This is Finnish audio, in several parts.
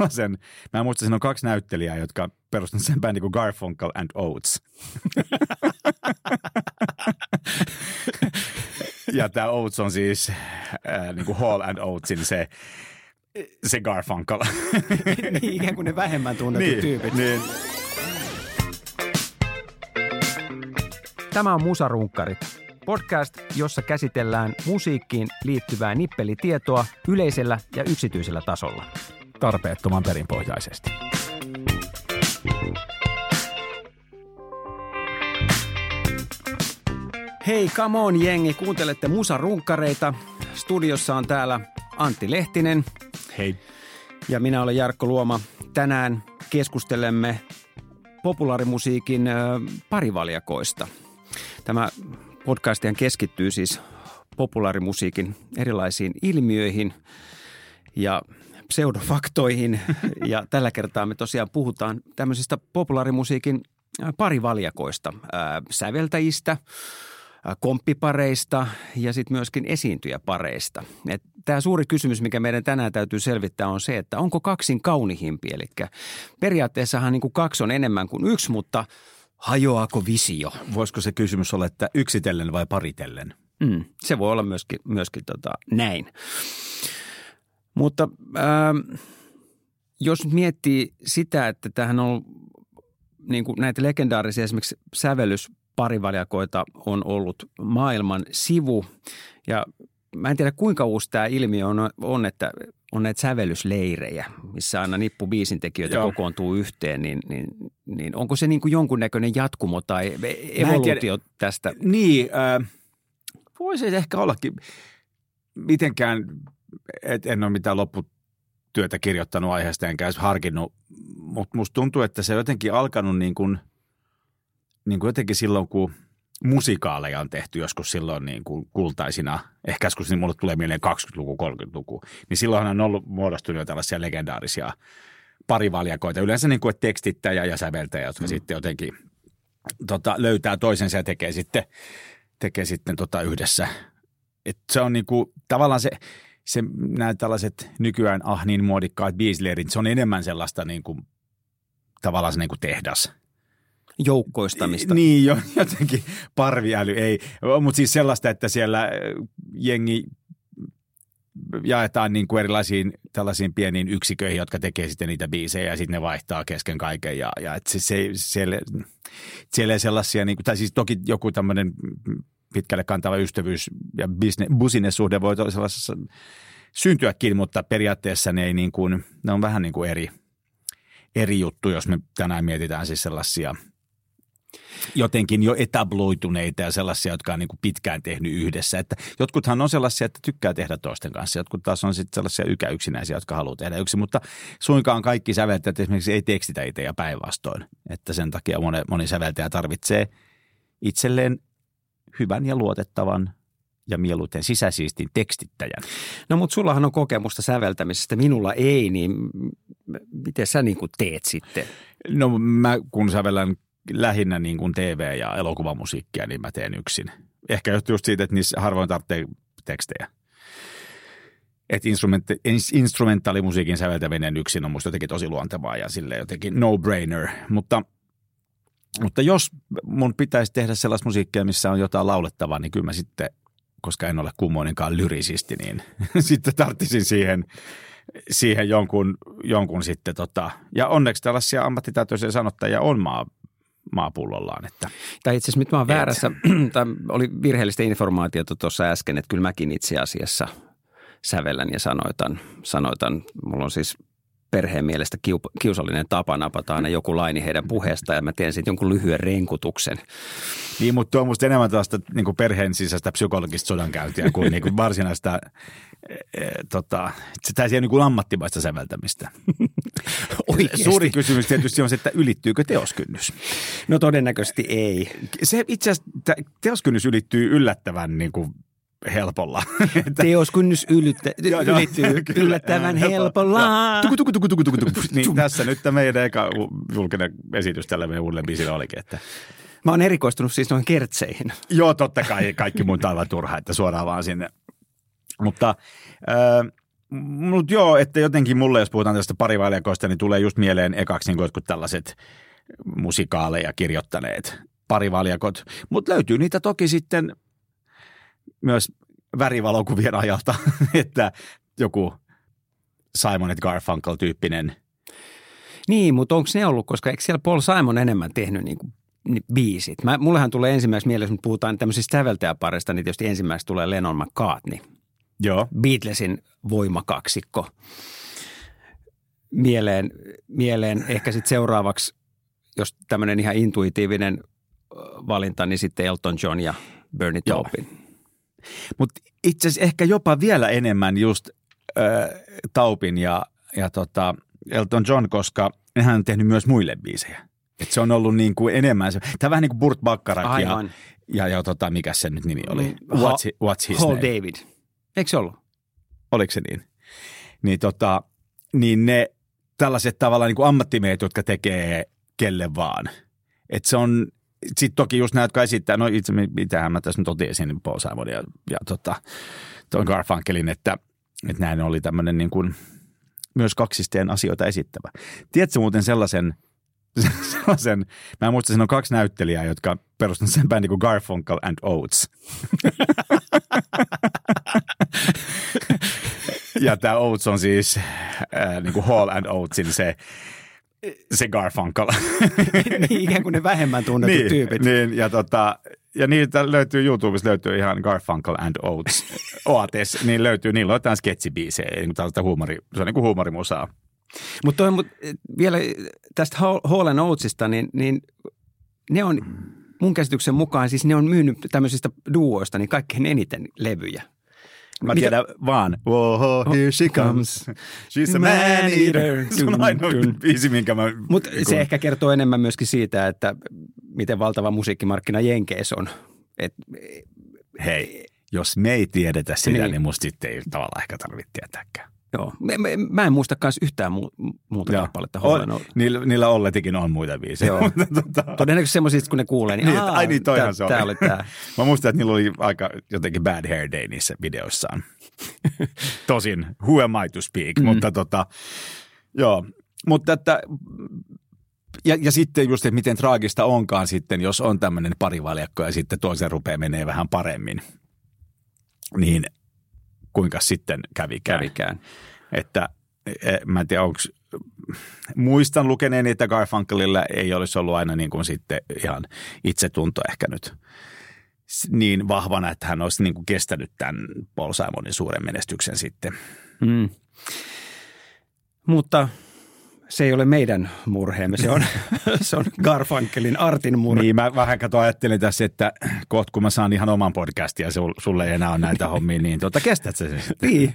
sellaisen, mä en muista, siinä on kaksi näyttelijää, jotka perustavat sen bändin kuin Garfunkel and Oates. ja tämä Oates on siis äh, niin kuin Hall and Oatesin se, se Garfunkel. niin, ikään kuin ne vähemmän tunnetut niin, tyypit. niin. Tämä on Musarunkkarit. Podcast, jossa käsitellään musiikkiin liittyvää nippelitietoa yleisellä ja yksityisellä tasolla. Tarpeettoman perinpohjaisesti. Hei, come on jengi, kuuntelette Musarunkkareita. Studiossa on täällä Antti Lehtinen Hei. ja minä olen Jarkko Luoma. Tänään keskustelemme populaarimusiikin ö, parivaljakoista. Tämä podcastihan keskittyy siis populaarimusiikin erilaisiin ilmiöihin ja pseudofaktoihin. Ja tällä kertaa me tosiaan puhutaan tämmöisistä populaarimusiikin parivaljakoista, ö, säveltäjistä, komppipareista ja sitten myöskin esiintyjäpareista. Tämä suuri kysymys, mikä meidän tänään täytyy selvittää, on se, että onko kaksin kaunihimpi. Eli periaatteessahan niin kuin kaksi on enemmän kuin yksi, mutta hajoaako visio? Voisiko se kysymys olla, että yksitellen vai paritellen? Mm, se voi olla myöskin, myöskin tota, näin. Mutta ähm, jos miettii sitä, että tähän on niin kuin näitä legendaarisia esimerkiksi sävellysparivaljakoita on ollut maailman sivu ja mä en tiedä kuinka uusi tämä ilmiö on, on että on näitä sävellysleirejä, missä aina nippu biisintekijöitä Joo. kokoontuu yhteen, niin, niin, niin onko se niin kuin jonkunnäköinen jatkumo tai evoluutio tästä? Niin, äh, voisi ehkä ollakin. Mitenkään, et en ole mitään lopputyötä kirjoittanut aiheesta enkä edes harkinnut, mutta musta tuntuu, että se on jotenkin alkanut niin kuin, niin kuin jotenkin silloin, kun musikaaleja on tehty joskus silloin niin kuin kultaisina, ehkä joskus niin mulle tulee mieleen 20-luku, 30-luku, niin silloin on ollut muodostunut jo tällaisia legendaarisia parivaljakoita. Yleensä niin kuin että tekstittäjä ja säveltäjä, jotka mm. sitten jotenkin tota, löytää toisensa ja tekee sitten, tekee sitten tota yhdessä. Et se on niinku, tavallaan se, se nämä tällaiset nykyään ah niin muodikkaat biisleirit, se on enemmän sellaista niinku, tavallaan se niinku tehdas. Joukkoistamista. Niin, jo, jotenkin parviäly ei, mutta siis sellaista, että siellä äh, jengi jaetaan niin kuin erilaisiin tällaisiin pieniin yksiköihin, jotka tekee sitten niitä biisejä ja sitten ne vaihtaa kesken kaiken. Ja, ja et se, se, siellä, siellä sellaisia, niin kuin, tai siis toki joku tämmöinen pitkälle kantava ystävyys ja business-suhde voi sellaisessa syntyäkin, mutta periaatteessa ne ei niin kuin, ne on vähän niin kuin eri, eri juttu, jos me tänään mietitään siis sellaisia jotenkin jo etabloituneita ja sellaisia, jotka on niin kuin pitkään tehnyt yhdessä. Että jotkuthan on sellaisia, että tykkää tehdä toisten kanssa. Jotkut taas on sitten sellaisia ykäyksinäisiä, jotka haluaa tehdä yksin. Mutta suinkaan kaikki säveltäjät esimerkiksi ei tekstitä itse ja päinvastoin. Että sen takia moni, moni säveltäjä tarvitsee itselleen hyvän ja luotettavan ja mieluiten sisäsiistin tekstittäjän. No mutta sullahan on kokemusta säveltämisestä, minulla ei, niin miten sä niin kuin teet sitten? No mä kun sävellän lähinnä niin kuin TV- ja elokuvamusiikkia, niin mä teen yksin. Ehkä just siitä, että niissä harvoin tarvitsee tekstejä. Että instrumentti, instrumentaalimusiikin säveltäminen yksin on musta jotenkin tosi luontevaa ja sille jotenkin no-brainer. Mutta, mutta jos mun pitäisi tehdä sellaista musiikkia, missä on jotain laulettavaa, niin kyllä mä sitten, koska en ole kummoinenkaan lyrisisti, niin sitten tarttisin siihen, siihen jonkun, jonkun sitten tota, ja onneksi tällaisia ammattitaitoisia sanottajia on maa, maapullollaan. Että. Tai itse asiassa nyt mä oon väärässä, tai oli virheellistä informaatiota tuossa äsken, että kyllä mäkin itse asiassa sävellän ja sanoitan. sanoitan. Mulla on siis perheen mielestä kiusallinen tapa napata aina joku laini heidän puheesta ja mä teen sitten jonkun lyhyen renkutuksen. Niin, mutta tuo on musta enemmän tällaista niin perheen sisäistä psykologista sodankäyntiä kuin, niin kuin varsinaista e, e, tota, sitä ei niin kuin ammattimaista säveltämistä. Oikeasti. Suuri kysymys tietysti on se, että ylittyykö teoskynnys? No todennäköisesti ei. Se itse asiassa teoskynnys ylittyy yllättävän niin kuin helpolla. Teoskynnys ylittä, ylittyy kyllä. yllättävän helpolla. Tuku, tuku, tuku, tuku, tuku, tuku. Niin tässä nyt tämä meidän eka julkinen esitys tälle meidän uudelle biisille olikin, että Mä oon erikoistunut siis noihin kertseihin. Joo, totta kai kaikki muut on aivan turha, että suoraan vaan sinne. Mutta, äh, mut joo, että jotenkin mulle, jos puhutaan tästä parivaljakoista, niin tulee just mieleen ekaksi niin jotkut tällaiset musikaaleja kirjoittaneet parivaljakot. Mutta löytyy niitä toki sitten myös värivalokuvien ajalta, että joku Simon Garfunkel-tyyppinen Niin, mutta onko ne ollut, koska eikö siellä Paul Simon enemmän tehnyt niin kuin biisit? Mä, mullehan tulee ensimmäisenä mielessä, kun puhutaan tämmöisistä säveltäjäparista, niin tietysti ensimmäisestä tulee Lennon McCartney. Joo. Beatlesin voimakaksikko mieleen, mieleen ehkä sitten seuraavaksi, jos tämmöinen ihan intuitiivinen valinta, niin sitten Elton John ja Bernie. Taupin. Mutta itse asiassa ehkä jopa vielä enemmän just äh, Taupin ja, ja tota Elton John, koska hän on tehnyt myös muille biisejä. Et se on ollut niin kuin enemmän, se- tämä vähän niin kuin Burt Bacharach ja, ja, ja tota, mikä se nyt nimi oli? Mm, What's, hi- what's his Hall name? David. Eikö se ollut? Oliko se niin? Niin, tota, niin ne tällaiset tavallaan niin kuin ammattimiehet, jotka tekee kelle vaan. Et se on, sitten toki just nämä, jotka esittää, no itse mitähän mä tässä nyt otin esiin, niin Paul Simon ja, ja tota, tuon Garfunkelin, että, että näin oli tämmöinen niin kuin myös kaksisteen asioita esittävä. Tiedätkö muuten sellaisen, sellaisen, mä en muista, siinä on kaksi näyttelijää, jotka perustavat sen bändin kuin Garfunkel and Oates. ja tämä Oates on siis äh, niin kuin Hall and Oatesin se, se Garfunkel. niin, ikään kuin ne vähemmän tunnetut niin, tyypit. Niin, ja, tota, ja niitä löytyy YouTubesta löytyy ihan Garfunkel and Oates, Oates, niin löytyy, niillä on jotain sketsibiisejä, niin tällaista huumori, se on niin kuin huumorimusaa. Mutta mut, eh, vielä tästä Hall and Oatesista, niin, niin ne on mun käsityksen mukaan, siis ne on myynyt tämmöisistä duoista niin kaikkein eniten levyjä. Mä Mitä- tiedän vaan, Whoa, here she comes. She's a man eater. Se on ainoa biisi, minkä mä... Mutta kun- se ehkä kertoo enemmän myöskin siitä, että miten valtava musiikkimarkkina Jenkeissä on. Et, Hei, jos me ei tiedetä sitä, niin, Niin. niin musta sitten ei tavallaan ehkä tarvitse tietääkään. Joo. Mä, mä, mä en muista myös yhtään mu, muuta Joo. kappaletta On, niillä, niillä Olletikin on muita biisejä. Joo. Mutta tota, Todennäköisesti semmoisista, kun ne kuulee, niin, Niin, että, ai niin, toihan tää, se oli. tää oli tää. Mä muistan, että niillä oli aika jotenkin bad hair day niissä videoissaan. Tosin, who am I to speak, mm. mutta tota, joo. Mutta että, ja, ja sitten just, että miten traagista onkaan sitten, jos on tämmöinen parivaljakko ja sitten toisen rupeaa menee vähän paremmin. Niin kuinka sitten kävikään. Kävikään. Että e, mä en tiedä, onko muistan lukeneeni, että Garfunkelilla ei olisi ollut aina niin kuin sitten ihan itsetunto ehkä nyt niin vahvana, että hän olisi niin kuin kestänyt tämän Paul Simonin suuren menestyksen sitten. Mm. Mutta se ei ole meidän murheemme, se on, se on Garfunkelin Artin murhe. Niin mä vähän kato ajattelin tässä, että kohta kun mä saan ihan oman podcastin ja sul, sulle ei enää ole näitä hommia, niin tuota, kestät sen sitten? Niin.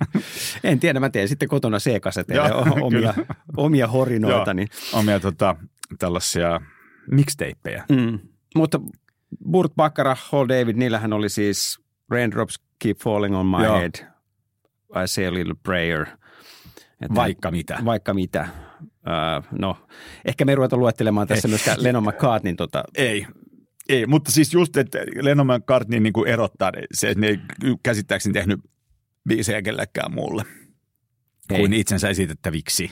En tiedä, mä teen sitten kotona C-kaseteille Joo, omia, kyllä. omia horinoita. Niin. Omia tota, tällaisia mixtapeja. Mm. Mutta Burt Bacharach, Hall David, niillähän oli siis Raindrops Keep Falling on My Joo. Head, I Say a Little Prayer. Että Vaikka mitä. Vaikka mitä. Uh, no, ehkä me ei ruveta luettelemaan tässä myöskään Lennon McCartneyn tota, Ei. Ei, mutta siis just, että Lennon McCartney niin kuin erottaa se, että ne ei käsittääkseni tehnyt biisejä kellekään muulle Ei. kuin itsensä esitettäviksi.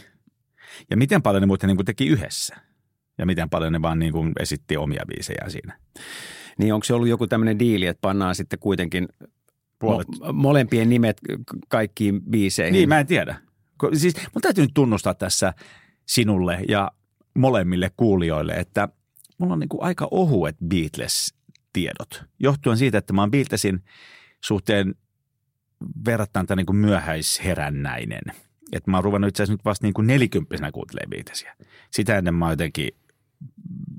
Ja miten paljon ne muuten niin kuin teki yhdessä? Ja miten paljon ne vaan niin kuin esitti omia biisejä siinä? Niin onko se ollut joku tämmöinen diili, että pannaan sitten kuitenkin Puolet. mo- molempien nimet kaikkiin biiseihin? Niin, mä en tiedä. Siis mun täytyy nyt tunnustaa tässä sinulle ja molemmille kuulijoille, että mulla on niin kuin aika ohuet Beatles-tiedot. Johtuen siitä, että mä oon Beatlesin suhteen verrattain niin kuin myöhäisherännäinen. Että mä oon ruvennut itse asiassa nyt vasta niin kuin nelikymppisenä kuuntelemaan Beatlesia. Sitä ennen mä oon jotenkin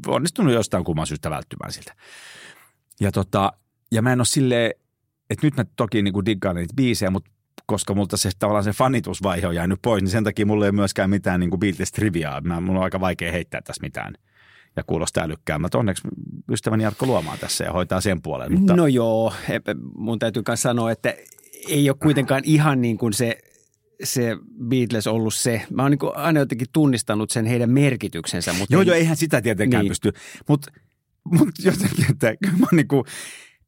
onnistunut jostain kumman syystä välttymään siltä. Ja, tota, ja mä en ole silleen, että nyt mä toki niin kuin diggaan niitä biisejä, mutta koska multa se tavallaan se fanitusvaihe on jäänyt pois, niin sen takia mulla ei ole myöskään mitään niin Beatles-triviaa. Mä, mulla on aika vaikea heittää tässä mitään ja kuulostaa älykkäämmältä. Onneksi ystäväni Jarkko Luomaa tässä ja hoitaa sen puolen. Mutta... No joo, mun täytyy myös sanoa, että ei ole kuitenkaan ihan niin kuin se se Beatles ollut se. Mä oon niin aina jotenkin tunnistanut sen heidän merkityksensä. Mutta joo, ei, joo, eihän sitä tietenkään niin. pysty. Mutta mut jotenkin, että mä oon niin kuin,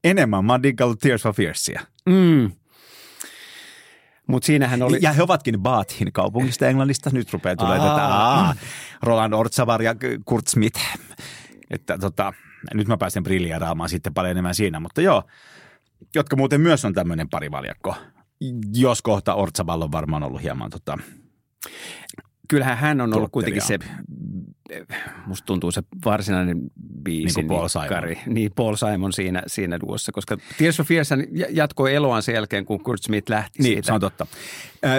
enemmän mä oon Tears for Fearsia. Mm. Mutta siinähän oli... Ja he ovatkin Baathin kaupungista Englannista. Nyt rupeaa tulee tätä aa, Roland Ortsavar ja Kurt Smith. Että tota, nyt mä pääsen brilliaraamaan sitten paljon enemmän siinä. Mutta joo, jotka muuten myös on tämmöinen parivaljakko. Jos kohta Ortsaball on varmaan ollut hieman tota, kyllähän hän on ollut kuitenkin se, musta tuntuu se varsinainen biisi. Niin Paul Simon. Kari. Niin Paul Simon siinä, siinä duossa, koska Tears of Fears jatkoi eloan sen jälkeen, kun Kurt Smith lähti niin, siitä. se on totta.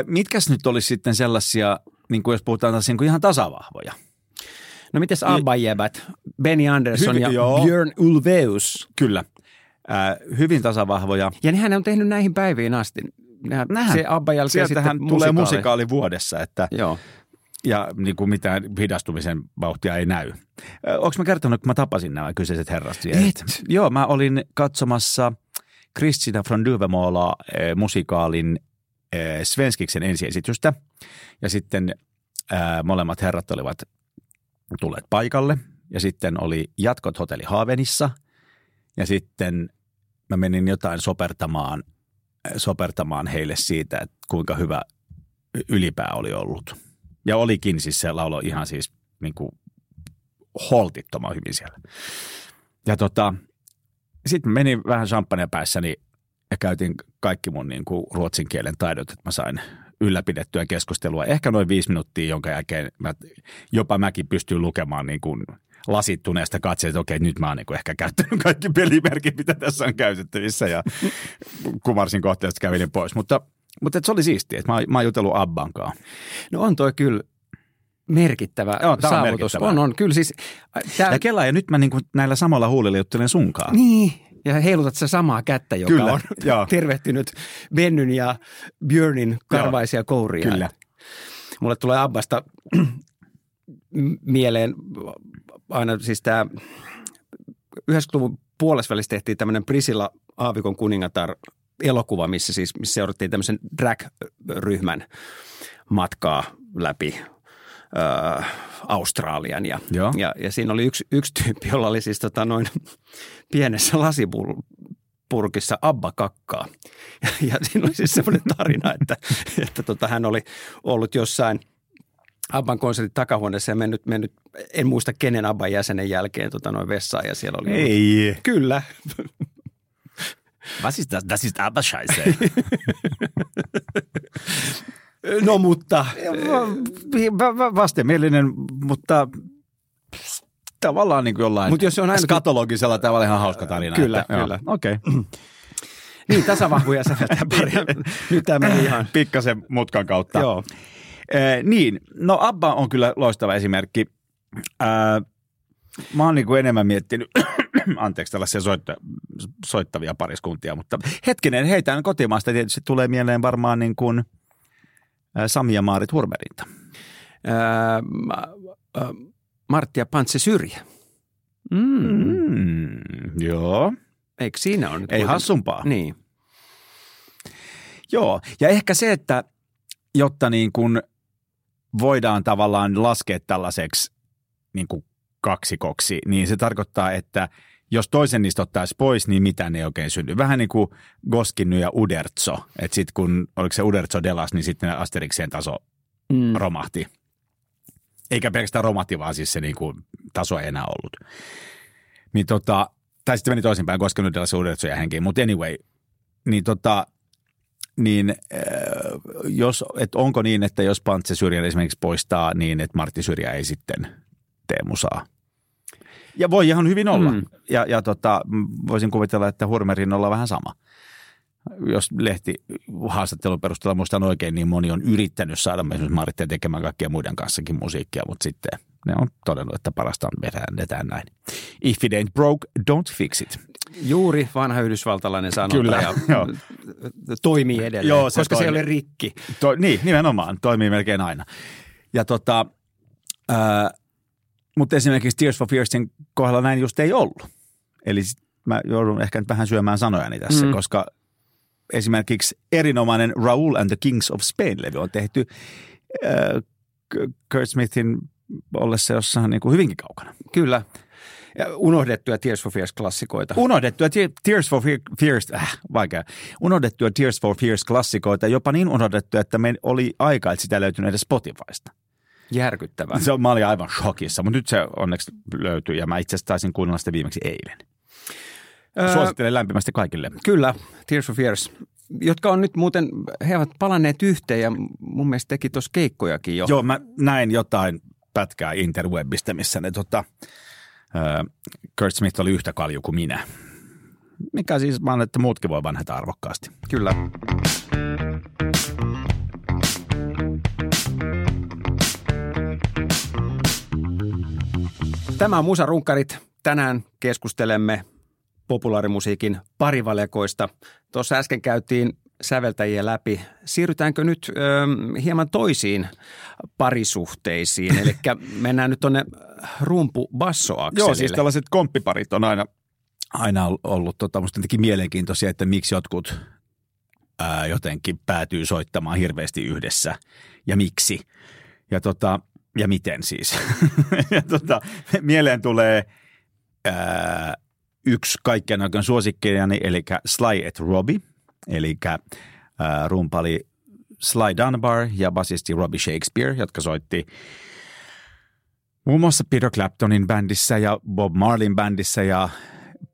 mitkäs nyt olisi sitten sellaisia, niin kuin jos puhutaan taas niin kuin ihan tasavahvoja? No mites Abba-jäbät? Benny Andersson Hyvin, ja joo. Björn Ulveus. Kyllä. Äh, hyvin tasavahvoja. Ja nehän on tehnyt näihin päiviin asti. Nehän, Nähän. Se Abba jälkeen Sieltähän tulee musikaali vuodessa, että Joo ja niin kuin mitään hidastumisen vauhtia ei näy. Onko mä kertonut, kun mä tapasin nämä kyseiset herrat? Et. Joo, mä olin katsomassa Kristina von Duvemola äh, musikaalin äh, Svenskiksen ensiesitystä. Ja sitten molemmat herrat olivat tulleet paikalle. Ja sitten oli jatkot hotelli Haavenissa. Ja sitten mä menin jotain sopertamaan, sopertamaan heille siitä, että kuinka hyvä ylipää oli ollut – ja olikin siis se laulo ihan siis niin kuin holtittoman hyvin siellä. Ja tota, sitten menin vähän champagne päässäni ja käytin kaikki mun niin kuin ruotsin kielen taidot, että mä sain ylläpidettyä keskustelua. Ehkä noin viisi minuuttia, jonka jälkeen mä, jopa mäkin pystyn lukemaan niin kuin lasittuneesta katseesta, että okei, nyt mä oon niin ehkä käyttänyt kaikki pelimerkit, mitä tässä on käytettävissä ja kumarsin kohteesta kävelin pois. Mutta mutta se oli siistiä, että mä, mä oon jutellut Abbankaan. No on toi kyllä merkittävä Joo, saavutus. On, merkittävä. on, on. Kyllä siis, tää... Ja Kela, ja nyt mä niin kuin näillä samalla huulilla juttelen sunkaan. Niin, ja heilutat se samaa kättä, joka Kyllä, on joo. tervehtynyt Bennyn ja Björnin karvaisia joo, kouria. Kyllä. Mulle tulee Abbasta mieleen aina siis tämä 90-luvun puolesvälissä tehtiin tämmöinen Prisilla Aavikon kuningatar elokuva, missä siis missä seurattiin tämmöisen drag-ryhmän matkaa läpi ö, Australian. Ja, ja, ja siinä oli yksi, yksi tyyppi, jolla oli siis tota noin pienessä lasipurkissa Abba kakkaa. Ja, ja siinä oli siis semmoinen tarina, että, että tota, hän oli ollut jossain – Abban konsertin takahuoneessa ja mennyt, mennyt, en muista kenen Abban jäsenen jälkeen tota noin vessaan ja siellä oli... Ei. Ollut, kyllä. Was ist das? Das ist aber scheiße. no mutta... Vastenmielinen, mutta tavallaan niin kuin jollain Mut jos se on aina... skatologisella tavalla ihan hauska tarina. Kyllä, että, kyllä. Okei. Okay. niin, tasavahvuja säveltää pari. Nyt tämä meni ihan... Pikkasen mutkan kautta. Joo. Eh, niin, no Abba on kyllä loistava esimerkki. Eh, mä oon niin kuin enemmän miettinyt anteeksi, tällaisia soitta, soittavia pariskuntia, mutta hetkinen, heitä kotimaasta tietysti tulee mieleen varmaan niin kuin Sami ja Maarit Hurmerinta. Ää, Martti ja Pantse Syrjä. Mm, joo. Eikö siinä on? Ei kuitenkin? hassumpaa. Niin. Joo, ja ehkä se, että jotta niin kuin voidaan tavallaan laskea tällaiseksi niin kuin kaksikoksi, niin se tarkoittaa, että jos toisen niistä ottaisi pois, niin mitään ei oikein synny. Vähän niin kuin Goskinny ja Uderzo. Että sitten kun, oliko se Uderzo Delas, niin sitten Asterikseen taso mm. romahti. Eikä pelkästään romahti, vaan siis se niin kuin, taso ei enää ollut. Niin tota, tai sitten meni toisinpäin, Goskinny Delas ja Uderzo ja henkiin. Mutta anyway, niin tota, niin äh, jos, et onko niin, että jos Pantse Syrjän esimerkiksi poistaa niin, että Martti Syrjä ei sitten tee musaa? Ja voi ihan hyvin olla. Mm. Ja, ja tota, voisin kuvitella, että Hurmerin olla vähän sama. Jos lehti haastattelun perusteella muistan oikein, niin moni on yrittänyt saada esimerkiksi Maritteen tekemään kaikkien muiden kanssakin musiikkia, mutta sitten ne on todennut, että parasta on vetään näin. If it ain't broke, don't fix it. Juuri vanha yhdysvaltalainen sanonta Kyllä, ja joo. toimii edelleen, joo, se koska toimi, se ei ole rikki. To, niin, nimenomaan, toimii melkein aina. Ja tota, ää, mutta esimerkiksi Tears for Fearsin kohdalla näin just ei ollut. Eli mä joudun ehkä nyt vähän syömään sanojani tässä, mm. koska esimerkiksi erinomainen Raul and the Kings of Spain-levy on tehty äh, Kurt Smithin ollessa jossain niin kuin hyvinkin kaukana. Kyllä. Ja unohdettuja Tears for Fears-klassikoita. Unohdettuja Tears for Fears, äh, vaikea. Unohdettuja Tears for Fears-klassikoita, jopa niin unohdettuja, että me oli aika, että sitä löytynyt edes Spotifysta. Järkyttävää. Se on, mä olin aivan shokissa, mutta nyt se onneksi löytyy ja mä itse asiassa taisin kuunnella sitä viimeksi eilen. Suosittelen lämpimästi kaikille. Kyllä, Tears for Fears, jotka on nyt muuten, he ovat palanneet yhteen ja mun mielestä teki tuossa keikkojakin jo. Joo, mä näin jotain pätkää interwebistä, missä ne tota, uh, Kurt Smith oli yhtä kalju kuin minä. Mikä siis vaan, että muutkin voi vanheta arvokkaasti. Kyllä. Tämä on Musa Runkarit. Tänään keskustelemme populaarimusiikin parivaljakoista. Tuossa äsken käytiin säveltäjiä läpi. Siirrytäänkö nyt ö, hieman toisiin parisuhteisiin? Eli mennään nyt tuonne rumpu Joo, siis tällaiset komppiparit on aina, aina ollut tota, musta mielenkiintoisia, että miksi jotkut ää, jotenkin päätyy soittamaan hirveästi yhdessä ja miksi. Ja, tota, ja miten siis. ja tota, mieleen tulee ää, yksi kaikkien aikojen suosikkejani, eli Sly et Robbie, eli äh, rumpali Sly Dunbar ja basisti Robbie Shakespeare, jotka soitti muun muassa Peter Claptonin bändissä ja Bob Marlin bändissä ja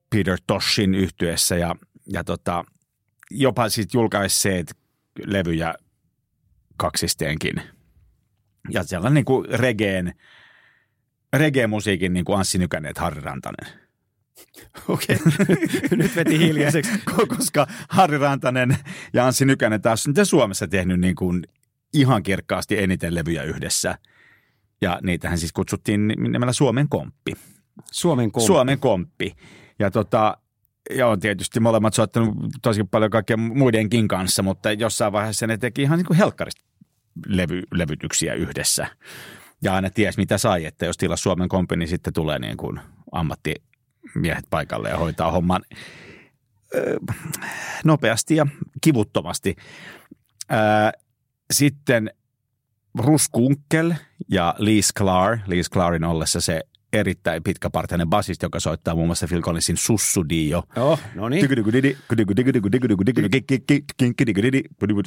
Peter Toshin yhtyessä ja, ja tota, jopa sitten julkaisseet levyjä kaksisteenkin. Ja sellainen niin kuin regeen, reggae-musiikin niin kuin Anssi Nykänen, Harri Rantanen – Okei, nyt veti hiljaiseksi. Koska Harri Rantanen ja Anssi Nykänen taas on Suomessa tehnyt niin kuin ihan kirkkaasti eniten levyjä yhdessä. Ja niitähän siis kutsuttiin nimellä Suomen komppi. Suomen komppi. Suomen komppi. Ja tota, ja on tietysti molemmat soittanut tosi paljon kaikkien muidenkin kanssa, mutta jossain vaiheessa ne teki ihan niin kuin helkkarista levy, levytyksiä yhdessä. Ja aina ties mitä sai, että jos tilaa Suomen kompi, niin sitten tulee niin kuin ammatti miehet paikalle ja hoitaa homman nopeasti ja kivuttomasti. Sitten Ruskunkel ja Lee Sklar, Lee Sklarin ollessa se erittäin pitkäpartainen basisti, joka soittaa muun muassa Phil Collinsin Sussudio. Oh, no niin.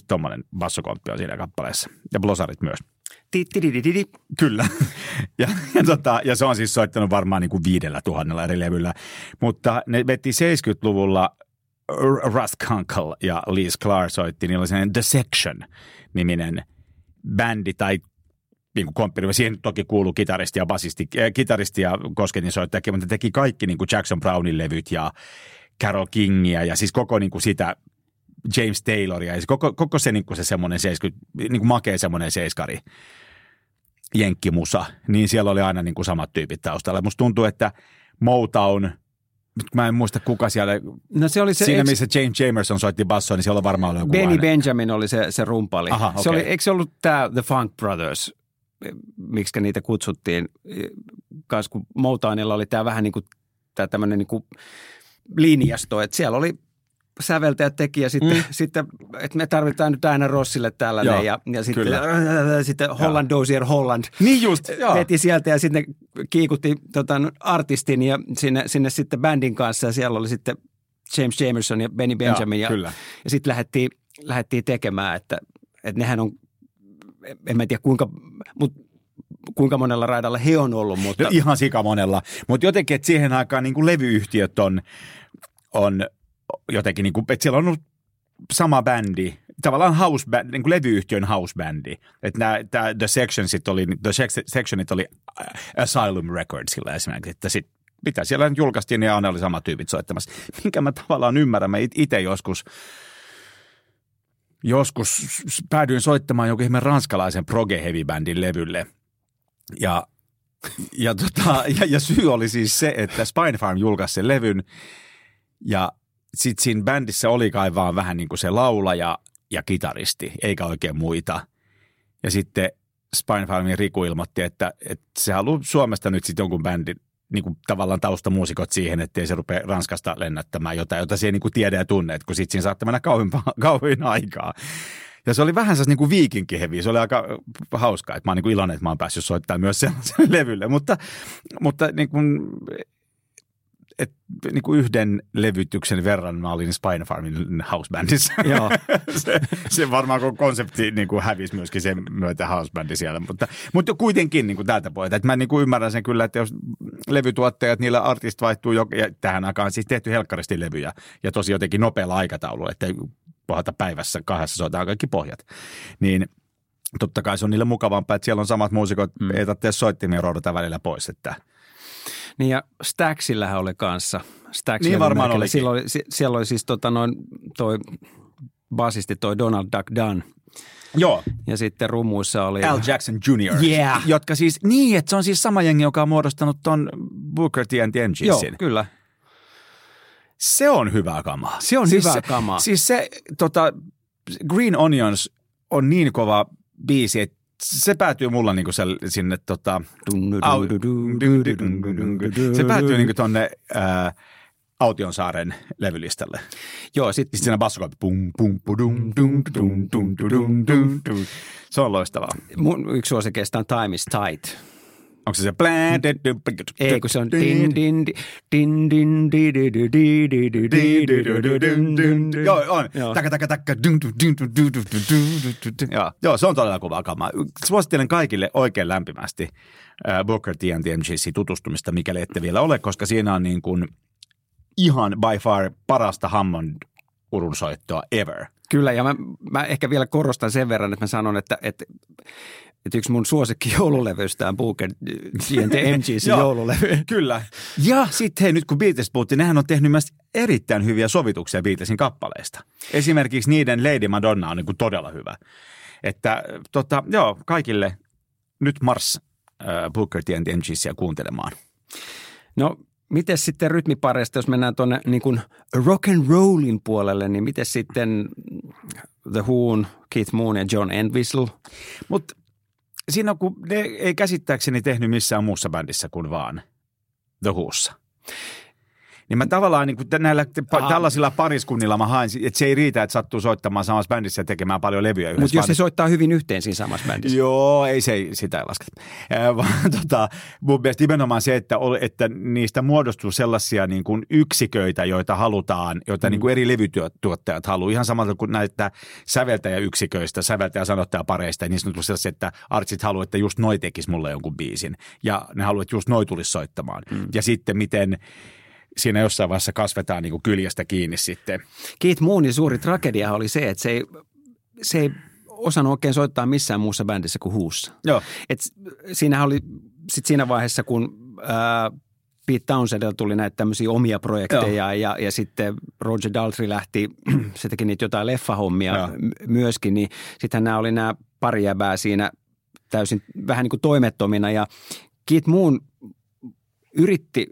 Tuommoinen bassokomppi on siinä kappaleessa. Ja blosarit myös. Kyllä. Ja, ja, tota, ja se on siis soittanut varmaan niin kuin viidellä tuhannella eri levyllä. Mutta ne veti 70-luvulla Russ Kunkel ja Lee Sklar soitti, niillä oli sellainen The Section-niminen bändi tai niin kuin komppini. Siihen toki kuuluu kitaristi ja basisti, äh, kitaristi ja kosketin soittajakin, mutta teki kaikki niin kuin Jackson Brownin levyt ja Carol Kingia ja siis koko niin kuin sitä James Tayloria ja koko, koko se, niin kuin se semmoinen 70, niin kuin makea semmoinen seiskari jenkkimusa, niin siellä oli aina niin kuin samat tyypit taustalla. Musta tuntuu, että Motown, nyt mä en muista kuka siellä, no se oli se, siinä eikö, missä James Jamerson soitti bassoa, niin siellä oli varmaan ollut joku Benny aina. Benjamin oli se, se rumpali. Aha, okay. se oli, eikö se ollut tämä The Funk Brothers, miksi niitä kutsuttiin, kanssa kun Motownilla oli tämä vähän niin kuin tämä tämmöinen niin kuin linjasto, että siellä oli säveltäjä teki ja sitten, mm. sitten että me tarvitaan nyt aina Rossille tällainen joo, ja, ja sitten, äh, sitten Holland Dozier Holland niin just, joo. veti sieltä ja sitten kiikutti tota, artistin ja sinne, sinne sitten bändin kanssa ja siellä oli sitten James Jamerson ja Benny Benjamin joo, ja, ja sitten lähdettiin, lähdettiin tekemään, että, että nehän on, en mä tiedä kuinka, mutta kuinka monella raidalla he on ollut. Mutta... No ihan sika monella, mutta jotenkin, että siihen aikaan niin kuin levyyhtiöt on, on jotenkin, niin kuin, että siellä on ollut sama bändi, tavallaan house band, niin kuin levyyhtiön housebändi. Että nämä, tämä The Sectionsit oli, The Sectionit oli Asylum Recordsilla esimerkiksi, että sit mitä siellä nyt julkaistiin, niin aina oli sama tyypit soittamassa. Minkä mä tavallaan ymmärrän, mä itse joskus joskus päädyin soittamaan joku ihmeen ranskalaisen proge heavy bandin levylle. Ja, ja, tota, ja, ja syy oli siis se, että Spine Farm julkaisi sen levyn ja sitten siinä bändissä oli kai vaan vähän niin kuin se laulaja ja kitaristi, eikä oikein muita. Ja sitten Spinefarmin Riku ilmoitti, että, että se haluaa Suomesta nyt sitten jonkun bändin niin kuin tavallaan taustamuusikot siihen, ettei se rupea Ranskasta lennättämään jotain, jota se ei niin kuin tiedä ja tunne, että kun sitten siinä saattaa mennä kauhin aikaa. Ja se oli vähän sellainen niin viikinkihevi. Se oli aika hauskaa, että mä oon niin iloinen, että mä oon päässyt soittamaan myös sellaiselle levylle. Mutta, mutta niin kuin, et, niin kuin yhden levytyksen verran mä olin Spine Farmin housebandissa. Joo. se, se varmaan kun konsepti niin kuin hävisi myöskin sen myötä housebandi siellä. Mutta, mutta kuitenkin niin kuin tältä. Että mä niin kuin ymmärrän sen kyllä, että jos levytuottajat, niillä artistit vaihtuu jo, ja tähän aikaan siis tehty helkkaristi levyjä ja tosi jotenkin nopealla aikataululla, että pohjata päivässä kahdessa soitetaan kaikki pohjat. Niin totta kai se on niille mukavampaa, että siellä on samat muusikot, mm. ei tarvitse soittimia roudata välillä pois, että – niin ja Staxillähän oli kanssa. Stax niin varmaan oli. Siellä oli, siellä oli siis tota noin, toi basisti toi Donald Duck Dunn. Joo. Ja sitten rumuissa oli... Al Jackson Jr. Yeah. Jotka siis, niin, että se on siis sama jengi, joka on muodostanut ton Booker T and the Joo, kyllä. Se on hyvää kamaa. Se on siis hyvää se, kamaa. Siis se tota, Green Onions on niin kova biisi, että se päätyy mulla niinku se, sinne tota, se päätyy niinku tonne ää, Autionsaaren levylistalle. Joo, sit sitten siinä basso pum pum pudum dum dum dum dum dum dum. Se on loistavaa. Mun yksi suosikeista on Time is Tight. Onko se se? Ei, kun se on din din din din din din Joo, on. Taka taka taka. Joo, se on todella kovaa kamaa. Suosittelen kaikille oikein lämpimästi Booker T and the tutustumista, mikäli ette vielä ole, koska siinä on niin kuin ihan by far parasta Hammond urunsoittoa ever. Kyllä, ja mä, mä ehkä vielä korostan sen verran, että mä sanon, että, että että yksi mun suosikki joululevyistä on Booker GNT MGC joululevy. Kyllä. Ja sitten hei, nyt kun Beatles puhuttiin, nehän on tehnyt myös erittäin hyviä sovituksia Beatlesin kappaleista. Esimerkiksi niiden Lady Madonna on niin kuin todella hyvä. Että tota, joo, kaikille nyt Mars äh, Booker GNT MGCä kuuntelemaan. No Miten sitten rytmipareista, jos mennään tuonne niin kuin rock and rollin puolelle, niin miten sitten The Who, Keith Moon ja John Entwistle? Mutta siinä on, kun ne ei käsittääkseni tehnyt missään muussa bändissä kuin vaan The Whossa. Niin mä tavallaan niin kuin näillä Aha. tällaisilla pariskunnilla mä haen, että se ei riitä, että sattuu soittamaan samassa bändissä ja tekemään paljon levyjä yhdessä. Mutta jos se soittaa hyvin yhteen siinä samassa bändissä. Joo, ei se sitä ei lasketa. Äh, vaan tota, mun mielestä nimenomaan se, että, että niistä muodostuu sellaisia niin kuin yksiköitä, joita halutaan, joita mm. niin kuin eri levytuottajat haluaa. Ihan samalla kuin näitä säveltäjäyksiköistä, säveltäjä-sanottajapareista, niin on sellaisia, että artsit haluaa, että just noi tekisi mulle jonkun biisin. Ja ne haluaa, että just noi tulisi soittamaan. Mm. Ja sitten miten siinä jossain vaiheessa kasvetaan niin kuin kyljestä kiinni sitten. Keith Moonin suuri tragedia oli se, että se ei, se ei osannut oikein soittaa missään muussa bändissä kuin huussa. Joo. Et siinähän oli sit siinä vaiheessa, kun ää, Pete Townsendilla tuli näitä tämmöisiä omia projekteja ja, ja sitten Roger Daltrey lähti, se teki niitä jotain leffahommia Joo. myöskin, niin sittenhän nämä oli nämä pari siinä täysin vähän niin kuin toimettomina ja Keith Moon yritti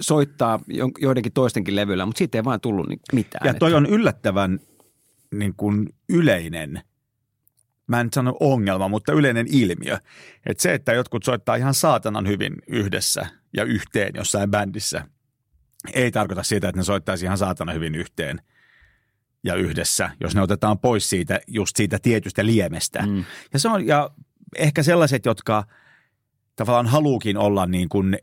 soittaa joidenkin toistenkin levyillä, mutta siitä ei vaan tullut mitään. Ja toi on yllättävän niin kuin yleinen, mä en sano ongelma, mutta yleinen ilmiö. Että se, että jotkut soittaa ihan saatanan hyvin yhdessä ja yhteen jossain bändissä, ei tarkoita sitä, että ne soittaisi ihan saatana hyvin yhteen ja yhdessä, jos ne otetaan pois siitä, just siitä tietystä liemestä. Mm. Ja se on, ja ehkä sellaiset, jotka tavallaan haluukin olla niin kuin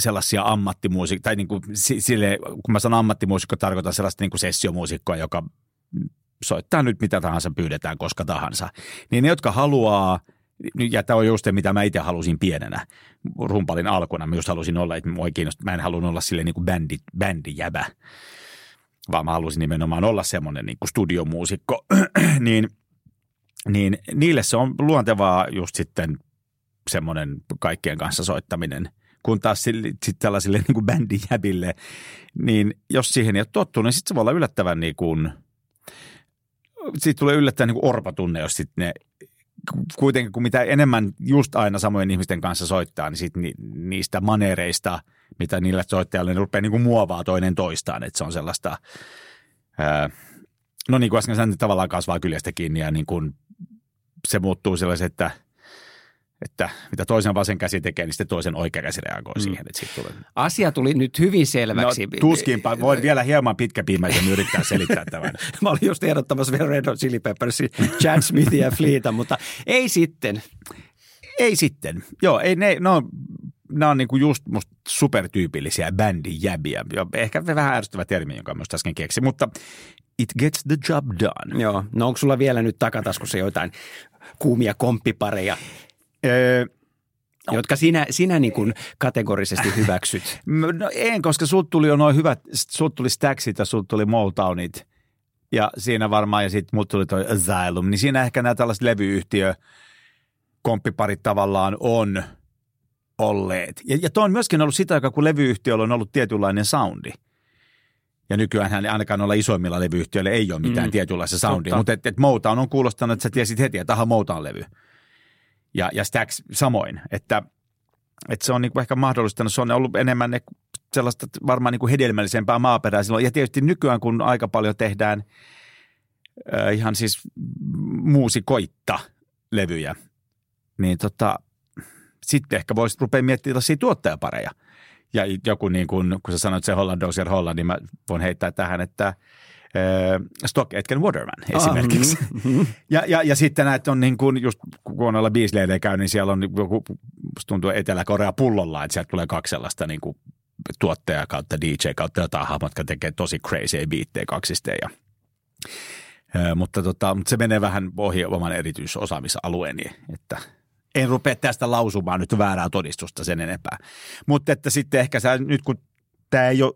sellaisia ammattimuusikkoja, tai niin kuin sille, kun mä sanon ammattimuusikko, tarkoitan sellaista niin kuin sessiomuusikkoa, joka soittaa nyt mitä tahansa pyydetään koska tahansa. Niin ne, jotka haluaa, ja tämä on just se, mitä mä itse halusin pienenä rumpalin alkuna. Mä just halusin olla, että mua kiinnosti, mä en halunnut olla sille niin kuin bändi, bändijävä, vaan mä halusin nimenomaan olla semmoinen niin kuin studiomuusikko. niin, niin niille se on luontevaa just sitten semmoinen kaikkien kanssa soittaminen – kun taas sitten tällaisille niin kuin bändijäbille, niin jos siihen ei ole tottunut, niin sitten se voi olla yllättävän niin kuin, siitä tulee yllättävän niin kuin orpatunne, jos sitten ne kuitenkin kun mitä enemmän just aina samojen ihmisten kanssa soittaa, niin sit ni, niistä manereista, mitä niillä soittajilla, ne rupeaa niin kuin muovaa toinen toistaan, että se on sellaista, ää, no niin kuin äsken sanoin, tavallaan kasvaa kyljestä kiinni ja niin kuin se muuttuu sellaisen, että, että mitä toisen vasen käsi tekee, niin sitten toisen oikea käsi reagoi mm. siihen. Että tulee. Asia tuli nyt hyvin selväksi. No, tuskinpa. Voin vielä hieman pitkäpiimäisen yrittää selittää tämän. Mä olin just ehdottamassa vielä Red Hot Chili Peppersin Chad Smithia ja Fleeta, mutta ei sitten. Ei sitten. Joo, ei ne, no, nämä on niinku just musta supertyypillisiä bändijäbiä. Ehkä vähän ärsyttävä termi, jonka myös äsken keksi, mutta it gets the job done. Joo, no onko sulla vielä nyt takataskussa jotain kuumia komppipareja? Öö, jotka sinä, sinä niin kuin kategorisesti hyväksyt? No en, koska sut tuli jo noin hyvät, sut tuli Stacksit ja sut tuli Motownit ja siinä varmaan, ja sitten mut tuli toi Asylum, niin siinä ehkä nämä tällaiset levyyhtiö komppiparit tavallaan on olleet. Ja, ja tuo on myöskin ollut sitä, kun levyyhtiöllä on ollut tietynlainen soundi. Ja nykyään ainakaan olla isoimmilla levyyhtiöillä ei ole mitään mm. tietynlaista soundia, mutta et, et Motown on kuulostanut, että sä tiesit heti, että aha, Motown-levy – ja, ja Stax samoin, että, että se on niin kuin ehkä mahdollistanut, se on ollut enemmän ne, sellaista varmaan niin kuin hedelmällisempää maaperää silloin. Ja tietysti nykyään, kun aika paljon tehdään äh, ihan siis muusikoitta levyjä, niin tota, sitten ehkä voisi rupea miettimään tällaisia tuottajapareja. Ja joku niin kuin, kun sä sanoit se Holland Dozier Holland, niin mä voin heittää tähän, että – Stock Etken Waterman esimerkiksi. Ah, mm-hmm. ja, ja, ja sitten näitä on niin kuin, just kun noilla biisleileillä käy, niin siellä on joku, tuntuu Etelä-Korea pullolla, että sieltä tulee kaksi sellaista niin kuin tuottaja kautta DJ kautta jotain hahmot, jotka tekee tosi crazy biittejä kaksisteen ja mutta, tota, mutta se menee vähän ohi oman erityisosaamisalueeni, että en rupea tästä lausumaan nyt väärää todistusta sen enempää. Mutta että sitten ehkä sä, nyt kun tämä ei ole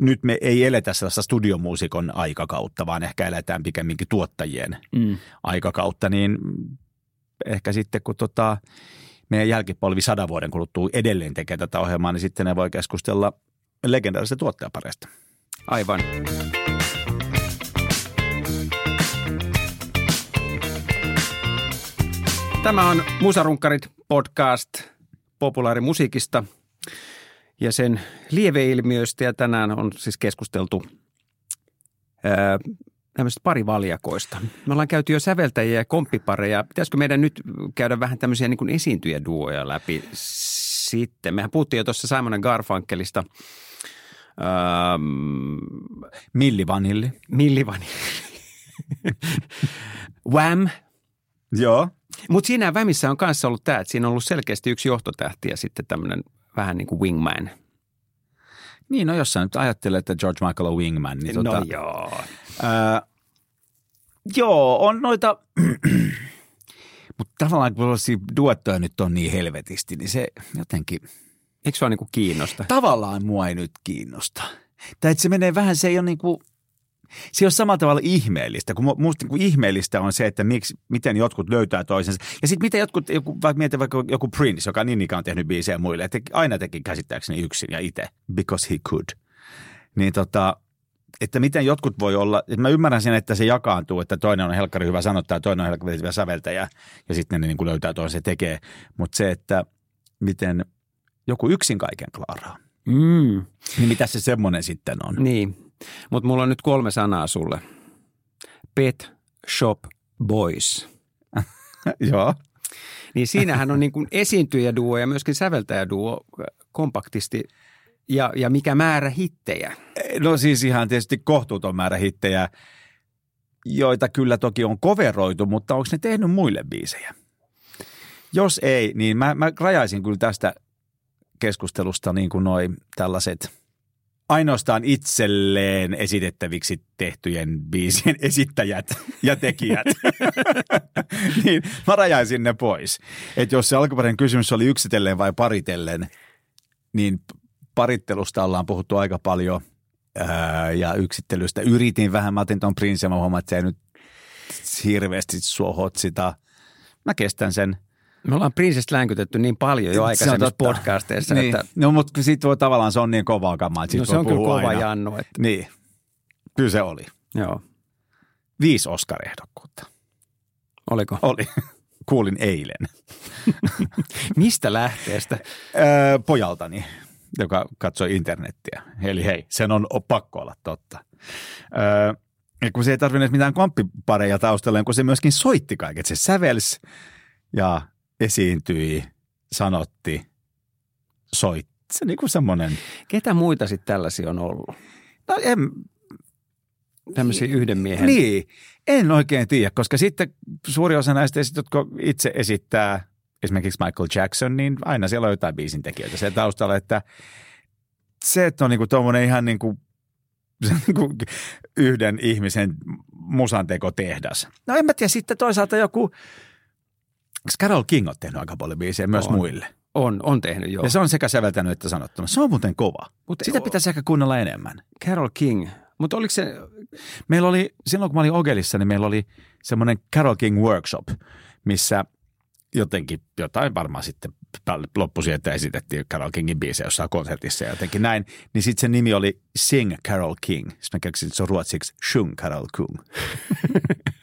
nyt me ei eletä sellaista studiomuusikon aikakautta, vaan ehkä eletään pikemminkin tuottajien mm. aikakautta, niin ehkä sitten kun tota, meidän jälkipolvi sadan vuoden kuluttua edelleen tekee tätä ohjelmaa, niin sitten ne voi keskustella legendaarisesta tuottajapareista. Aivan. Tämä on Musarunkkarit podcast populaarimusiikista – ja sen lieveilmiöistä ja tänään on siis keskusteltu ää, tämmöistä parivaljakoista. Me ollaan käyty jo säveltäjiä ja komppipareja. Pitäisikö meidän nyt käydä vähän tämmöisiä niin kuin esiintyjäduoja läpi sitten? Mehän puhuttiin jo tuossa Simon Garfunkelista. Ähm, Milli Vanilli. Milli Vanilli. Wham. Joo. Mutta siinä Whamissa on kanssa ollut tämä, että siinä on ollut selkeästi yksi johtotähti ja sitten tämmöinen vähän niin kuin wingman. Niin, no jos sä nyt ajattelet, että George Michael on wingman, niin no tota, joo. Ää, joo, on noita, mutta tavallaan kun duettoja nyt on niin helvetisti, niin se jotenkin... Eikö se ole niin kuin kiinnosta? Tavallaan mua ei nyt kiinnosta. Tai että se menee vähän, se ei ole niin kuin – se on samalla tavalla ihmeellistä, kun musta niin ihmeellistä on se, että miksi, miten jotkut löytää toisensa. Ja sitten miten jotkut, joku, vaikka mietin vaikka joku Prince, joka niin ikään on tehnyt biisejä muille, että aina teki käsittääkseni yksin ja itse, because he could. Niin tota, että miten jotkut voi olla, että mä ymmärrän sen, että se jakaantuu, että toinen on helkkari hyvä sanottaja, toinen on helkkari hyvä säveltäjä ja sitten ne niin kuin löytää toisen se tekee. Mutta se, että miten joku yksin kaiken klaaraa. Mm. Niin mitä se semmoinen sitten on? Niin, mutta mulla on nyt kolme sanaa sulle. Pet Shop Boys. Joo. Niin siinähän on niin kuin esiintyjäduo ja myöskin säveltäjäduo kompaktisti ja, ja mikä määrä hittejä? No siis ihan tietysti kohtuuton määrä hittejä, joita kyllä toki on koveroitu, mutta onko ne tehnyt muille biisejä? Jos ei, niin mä, mä rajaisin kyllä tästä keskustelusta niin kuin noin tällaiset – ainoastaan itselleen esitettäviksi tehtyjen biisien esittäjät ja tekijät. niin mä rajaisin ne pois. Että jos se alkuperäinen kysymys oli yksitellen vai paritellen, niin parittelusta ollaan puhuttu aika paljon ää, ja yksittelystä. Yritin vähän, mä otin tuon Prince ja mä huomaan, että se ei nyt hirveästi sua hotsita. Mä kestän sen – me ollaan Prinsesta länkytetty niin paljon jo aikaisemmissa podcasteissa. Niin. Että... No mutta sitten voi tavallaan se on niin kovaa kamaa, että No se on kyllä kova aina. jannu. Että... Niin, kyllä se oli. Joo. Viisi Oscar-ehdokkuutta. Oliko? Oli. Kuulin eilen. Mistä lähteestä? Öö, pojaltani, joka katsoi internettiä. Eli hei, sen on pakko olla totta. Öö, Ja kun se ei tarvinnut mitään komppipareja taustalla, kun se myöskin soitti kaiket. Se sävelsi ja esiintyi, sanotti, soitti. Se niin kuin semmoinen. Ketä muita sitten tällaisia on ollut? No en, Tämmöisiä yhden miehen. Niin, en oikein tiedä, koska sitten suuri osa näistä, jotka itse esittää esimerkiksi Michael Jackson, niin aina siellä on jotain biisintekijöitä se taustalla, että se, että on niinku tuommoinen ihan niinku, niinku yhden ihmisen tehdas. No en mä tiedä, sitten toisaalta joku, Carol King on tehnyt aika paljon biisejä myös On. muille. On, on tehnyt jo. Ja se on sekä säveltänyt että sanottanut. Se on muuten kova. Mutta Sitä pitäisi ehkä kuunnella enemmän. Carol King. Mutta oliko se, Meillä oli, silloin kun mä olin Ogelissa, niin meillä oli semmoinen Carol King Workshop, missä jotenkin jotain varmaan sitten loppuisi, että esitettiin Carol Kingin biisejä jossain konsertissa ja jotenkin näin. Niin sitten sen nimi oli Sing Carol King. Sitten mä keksin, että se on ruotsiksi Shung Carol King.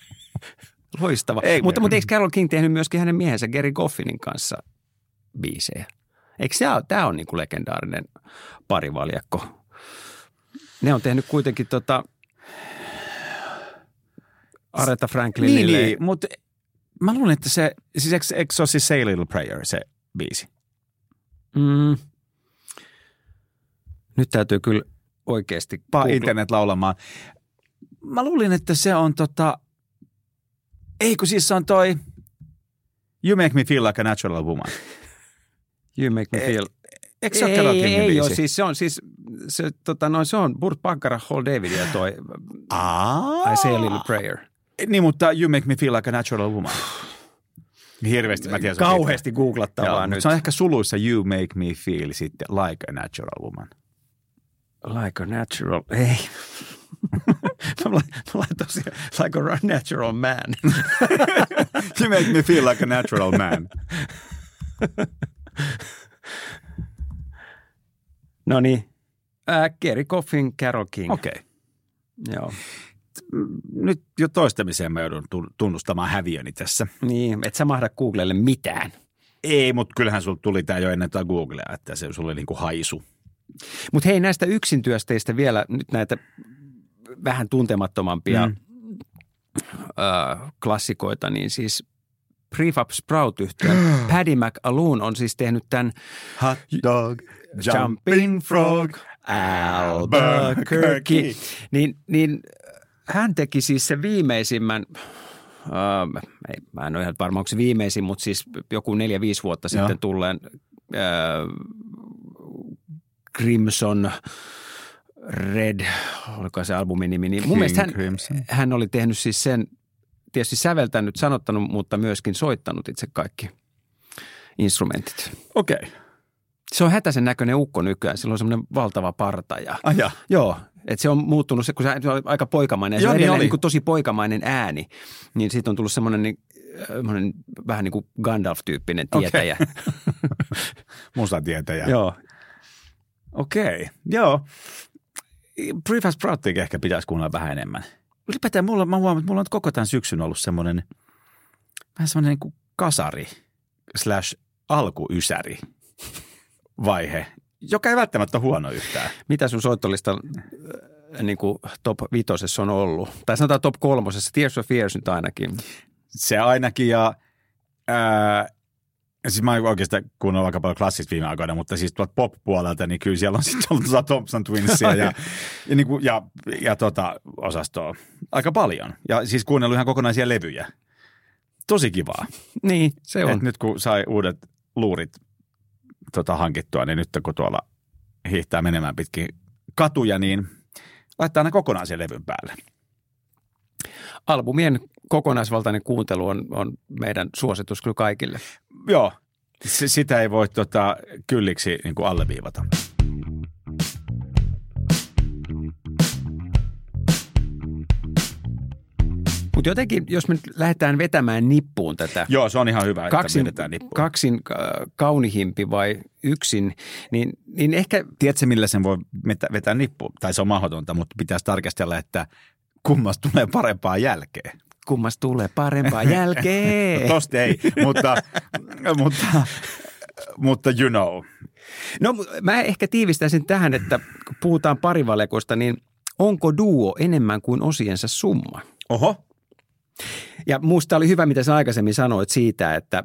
loistava. Ei, mutta, mutta eikö Carol King tehnyt myöskin hänen miehensä Gary Goffinin kanssa biisejä? Eikö se ole, tämä on niin kuin legendaarinen parivaljakko? Ne on tehnyt kuitenkin tota Aretha Franklinille. Niin, niin, mutta mä luulen, että se, siis eikö, eikö se ole siis Say Little Prayer se biisi? Mm. Nyt täytyy kyllä oikeasti Paa internet laulamaan. Mä luulin, että se on tota, ei kun siis on toi You Make Me Feel Like a Natural Woman. You make me feel. Eikö se ole Carol ei, ei biisi? ole, siis se on siis, se, tota, no, se on Burt Bacharach, Hall David ja toi Aa. I Say a Little Prayer. Niin, mutta You Make Me Feel Like a Natural Woman. Hirveästi mä tiedän. Kauheasti googlattavaa Joo, nyt. Se on ehkä suluissa You Make Me Feel sitten Like a Natural Woman. Like a natural, ei. mä, la- mä laitoin siihen, like a natural man. You Make Me Feel Like a Natural Man. no niin. Äh, Gary Coffin, Carol King. Okei. Okay. Joo. Nyt jo toistamiseen mä joudun tu- tunnustamaan häviöni tässä. Niin, et sä mahda Googlelle mitään. Ei, mutta kyllähän sulla tuli tämä jo ennen tätä Googlea, että se sulla oli niinku haisu. Mutta hei, näistä yksintyösteistä vielä nyt näitä vähän tuntemattomampia Mm. ö, klassikoita, niin siis Prefab Sprout yhtyeen Paddy McAloon on siis tehnyt tämän Hot dog, Jumping Frog, Albuquerque. Niin, niin hän teki siis sen viimeisimmän, äh, ei, mä en ole ihan varma, onko se viimeisin, mutta siis joku neljä-viisi vuotta Joo. sitten tulleen äh, Crimson Red, oliko se albumin nimi, niin mun King mielestä hän, Crimson. hän oli tehnyt siis sen, tietysti säveltänyt, sanottanut, mutta myöskin soittanut itse kaikki instrumentit. Okei. Okay. Se on hätäisen näköinen ukko nykyään. Sillä on semmoinen valtava parta ja Aja. Joo, että se on muuttunut, se, kun se on aika poikamainen ja se Joo, on niin oli. niin kuin tosi poikamainen ääni, niin siitä on tullut semmoinen niin, semmoinen vähän niin kuin Gandalf-tyyppinen tietäjä. Musatietäjä. Joo. Okei, joo. Prefast Sprouting ehkä pitäisi kuunnella vähän enemmän. Ylipäätään mulla, mä huomaan, että mulla on koko tämän syksyn ollut semmoinen, vähän semmoinen niin kuin kasari slash alkuysäri vaihe, joka ei välttämättä ole huono yhtään. Mitä sun soittolista niin kuin top vitosessa on ollut? Tai sanotaan top kolmosessa, Tears of Fears nyt ainakin. Se ainakin ja ää, siis mä oikeastaan kuunnellut aika paljon klassista viime aikoina, mutta siis tuolta pop-puolelta, niin kyllä siellä on sitten ollut Thompson Twinsia ja, ja, niin kuin, ja, ja tota osastoa aika paljon. Ja siis kuunnellut ihan kokonaisia levyjä. Tosi kivaa. Niin, se on. Et nyt kun sai uudet luurit tota, hankittua, niin nyt kun tuolla hiihtää menemään pitkin katuja, niin laittaa ne kokonaisen levyn päälle. Albumien kokonaisvaltainen kuuntelu on, on meidän suositus kyllä kaikille. Joo, S- sitä ei voi tota, kylliksi niin kuin alleviivata. Mutta jotenkin, jos me nyt lähdetään vetämään nippuun tätä Joo, se on ihan hyvä, että kaksin, vedetään nippuun. kaksin äh, kaunihimpi vai yksin, niin, niin ehkä Tiedätkö, millä sen voi vetä- vetää nippuun? Tai se on mahdotonta, mutta pitäisi tarkastella, että kummasta tulee parempaa jälkeen. Kummasta tulee parempaa jälkeen. Tosta ei, mutta, mutta, mutta you know. No mä ehkä tiivistäisin tähän, että kun puhutaan parivaljakoista, niin Onko duo enemmän kuin osiensa summa? Oho. Ja musta oli hyvä, mitä sä aikaisemmin sanoit siitä, että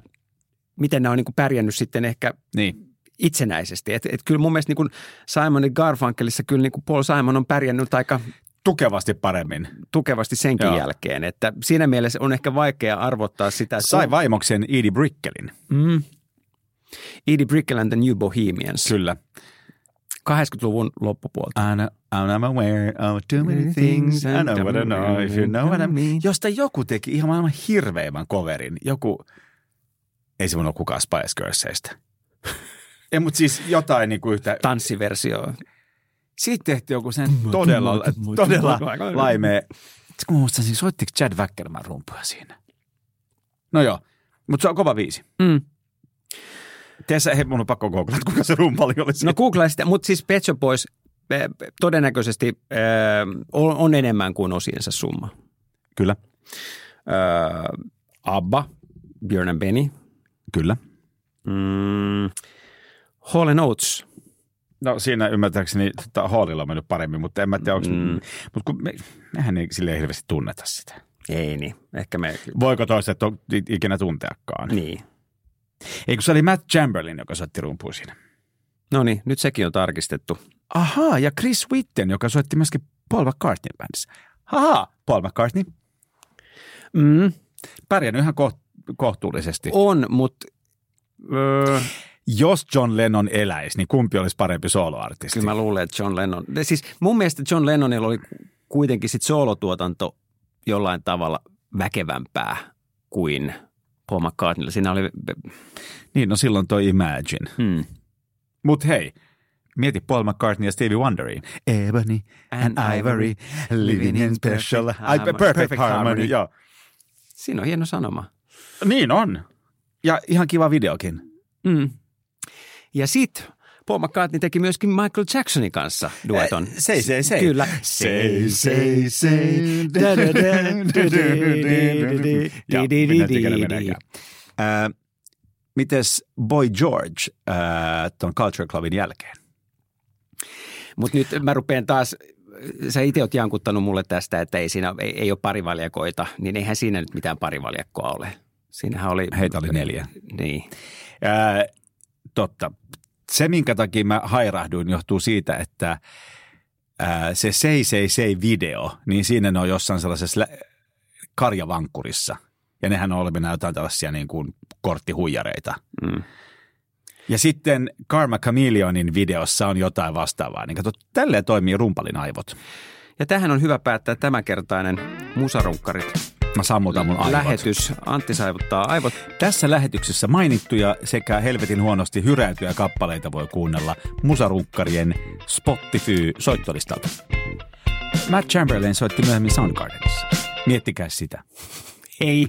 miten nämä on niin pärjännyt sitten ehkä Niin. itsenäisesti. Et, et kyllä mun mielestä niin kuin Simon Garfunkelissa kyllä niin kuin Paul Simon on pärjännyt aika Tukevasti paremmin. tukevasti senkin Joo. jälkeen. Että siinä mielessä on ehkä vaikea arvottaa sitä. että- Sai vaimoksen Edie Brickelin. Mm. Edie Brickell and the New Bohemians. Kyllä. 80-luvun loppupuolta. I know, I'm aware of too many things. I know what I know if you know what I mean. Josta joku teki ihan maailman hirveimmän coverin. Joku, ei se mun ole kukaan Spice Girlsseistä. ei, mutta siis jotain niin kuin yhtä. Tanssiversio. Siitä tehtiin joku sen todella, todella laimea. Sitten kun mä muistan, siis soittiko Chad Wackerman rumpuja siinä? No joo, mutta se on kova viisi. Mm. Tiedätkö, hei, mun on pakko googlata, kuka se rumpali oli siinä. No googlaa sitä, mutta siis Pet Shop Boys eh, todennäköisesti äh, on, on enemmän kuin osiensa summa. Kyllä, Äh, Abba, Björn and Benny, kyllä. mm, Hall and Oates. No siinä ymmärtääkseni tota, Hallilla on mennyt paremmin, mutta en mä tiedä, onko, Mm. mutta kun me, mehän ei silleen hirveästi tunneta sitä. Ei niin, ehkä me, Voiko toiset on ikinä tunteakaan? niin. Eikö se oli Matt Chamberlain, joka soitti rumpuja siinä? No niin, nyt sekin on tarkistettu. Ahaa, ja Chris Witten, joka soitti myöskin Paul McCartneyn bändissä. Haha, Paul McCartney. Mm, Pärjännyt ihan koht, kohtuullisesti. on, mutta öö, Jos John Lennon eläisi, niin kumpi olisi parempi soloartisti? kyllä mä luulen, että John Lennon, siis mun mielestä John Lennonilla oli kuitenkin sit soolotuotanto jollain tavalla väkevämpää kuin Paul McCartneylla. Siinä oli, Niin, no silloin toi Imagine. hmm. Mut hei, mieti Paul McCartney ja Stevie Wonderiin. Ebony and Ivory, living in special, ai, perfect, perfect harmony. Joo. siinä on hieno sanoma. Niin on. Ja ihan kiva videokin. Mm. Ja sit Paul McCartney teki myöskin Michael Jacksonin kanssa dueton. Eh, Sei, sei, sei. Kyllä. Sei, sei, sei. Meneekään. Ää, Mites Boy George ää, ton Culture Clubin jälkeen? Mutta nyt mä rupean taas, sä itse oot jankuttanut mulle tästä, että ei siinä ei, ei ole parivaljakoita, niin eihän siinä nyt mitään parivaljakkoa ole. Siinähän oli... Heitä oli neljä. Niin. Ää, totta. Se, minkä takia mä hairahduin, johtuu siitä, että ää, se Sei Sei Sei video, niin siinä ne on jossain sellaisessa lä- karjavankkurissa. Ja nehän on olevinaan jotain tällaisia niin kuin korttihuijareita. Mm. Ja sitten Karma Chameleonin videossa on jotain vastaavaa. Niin kato, tälleen toimii rumpalin aivot. Ja tähän on hyvä päättää tämänkertainen musarunkkarit Mä sammutan mun aivot. lähetys. Antti saivuttaa aivot. Tässä lähetyksessä mainittuja sekä helvetin huonosti hyräytyjä kappaleita voi kuunnella musarunkkarien Spotify-soittolistalta. Matt Chamberlain soitti myöhemmin Soundgardenissa. Miettikää sitä. Ei.